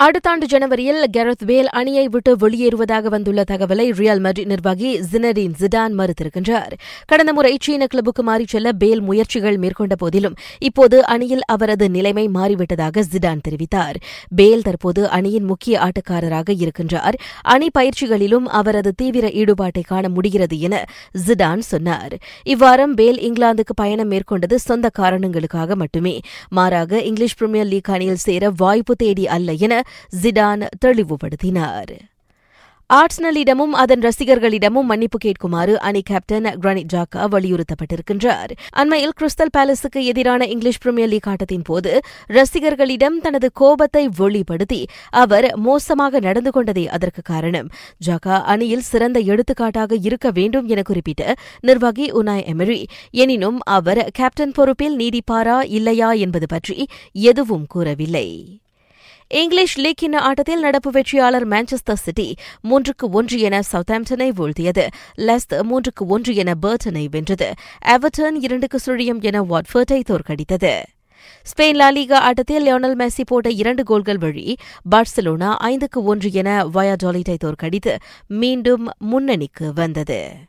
அடுத்த ஆண்டு ஜனவரியில் கெரத் வேல் அணியை விட்டு வெளியேறுவதாக வந்துள்ள தகவலை ரியல் மட்ரிட் நிர்வாகி ஜினடின் ஜிடான் மறுத்திருக்கின்றார். கடந்த முறை சீன கிளப்புக்கு மாறிச் செல்ல பேல் முயற்சிகள் மேற்கொண்ட போதிலும் இப்போது அணியில் அவரது நிலைமை மாறிவிட்டதாக ஜிடான் தெரிவித்தார். பேல் தற்போது அணியின் முக்கிய ஆட்டக்காரராக இருக்கின்றார். அணி பயிற்சிகளிலும் அவரது தீவிர ஈடுபாட்டை காண முடிகிறது என ஜிடான் சொன்னார். இவ்வாரம் பேல் இங்கிலாந்துக்கு பயணம் மேற்கொண்டது சொந்த காரணங்களுக்காக மட்டுமே. மாறாக இங்கிலீஷ் பிரீமியர் லீக் அணியில் சேர வாய்ப்பு தேடி அல்ல என ஜிடான் தெளிவுபடுத்தினார். ஆர்ட்ஸ்னலிடமும் அதன் ரசிகர்களிடமும் மன்னிப்பு கேட்குமாறு அணி கேப்டன் கிரானிட் ஜாக்கா வலியுறுத்தப்பட்டிருக்கின்றார். அண்மையில் கிறிஸ்டல் பேலஸுக்கு எதிரான இங்கிலீஷ் பிரீமியர் லீக் ஆட்டத்தின் போது ரசிகர்களிடம் தனது கோபத்தை வெளிப்படுத்தி அவர் மோசமாக நடந்து கொண்டதே அதற்கு காரணம். ஜாக்கா அணியில் சிறந்த எடுத்துக்காட்டாக இருக்க வேண்டும் என குறிப்பிட்ட நிர்வாகி உனாய் எமரி எனினும் அவர் கேப்டன் பொறுப்பில் நீடிப்பாரா இல்லையா என்பது பற்றி எதுவும் கூறவில்லை. இங்கிலீஷ் லீக் கிண்ண ஆட்டத்தில் நடப்பு வெற்றியாளர் மான்செஸ்டர் சிட்டி மூன்றுக்கு ஒன்று என சவுத்தாம்டனை வீழ்த்தியது. லெஸ்த் மூன்றுக்கு ஒன்று என பர்டனை வென்றது. எவர்டன் இரண்டுக்கு சுழியம் என வாட்ஃபர்ட்டை தோற்கடித்தது. ஸ்பெயின் லாலிகா ஆட்டத்தில் லியோனல் மெஸ்ஸி போட்ட இரண்டு கோல்கள் வழி பார்சலோனா ஐந்துக்கு ஒன்று என வயாடாலிட்டை தோற்கடித்து மீண்டும் முன்னணிக்கு வந்தது.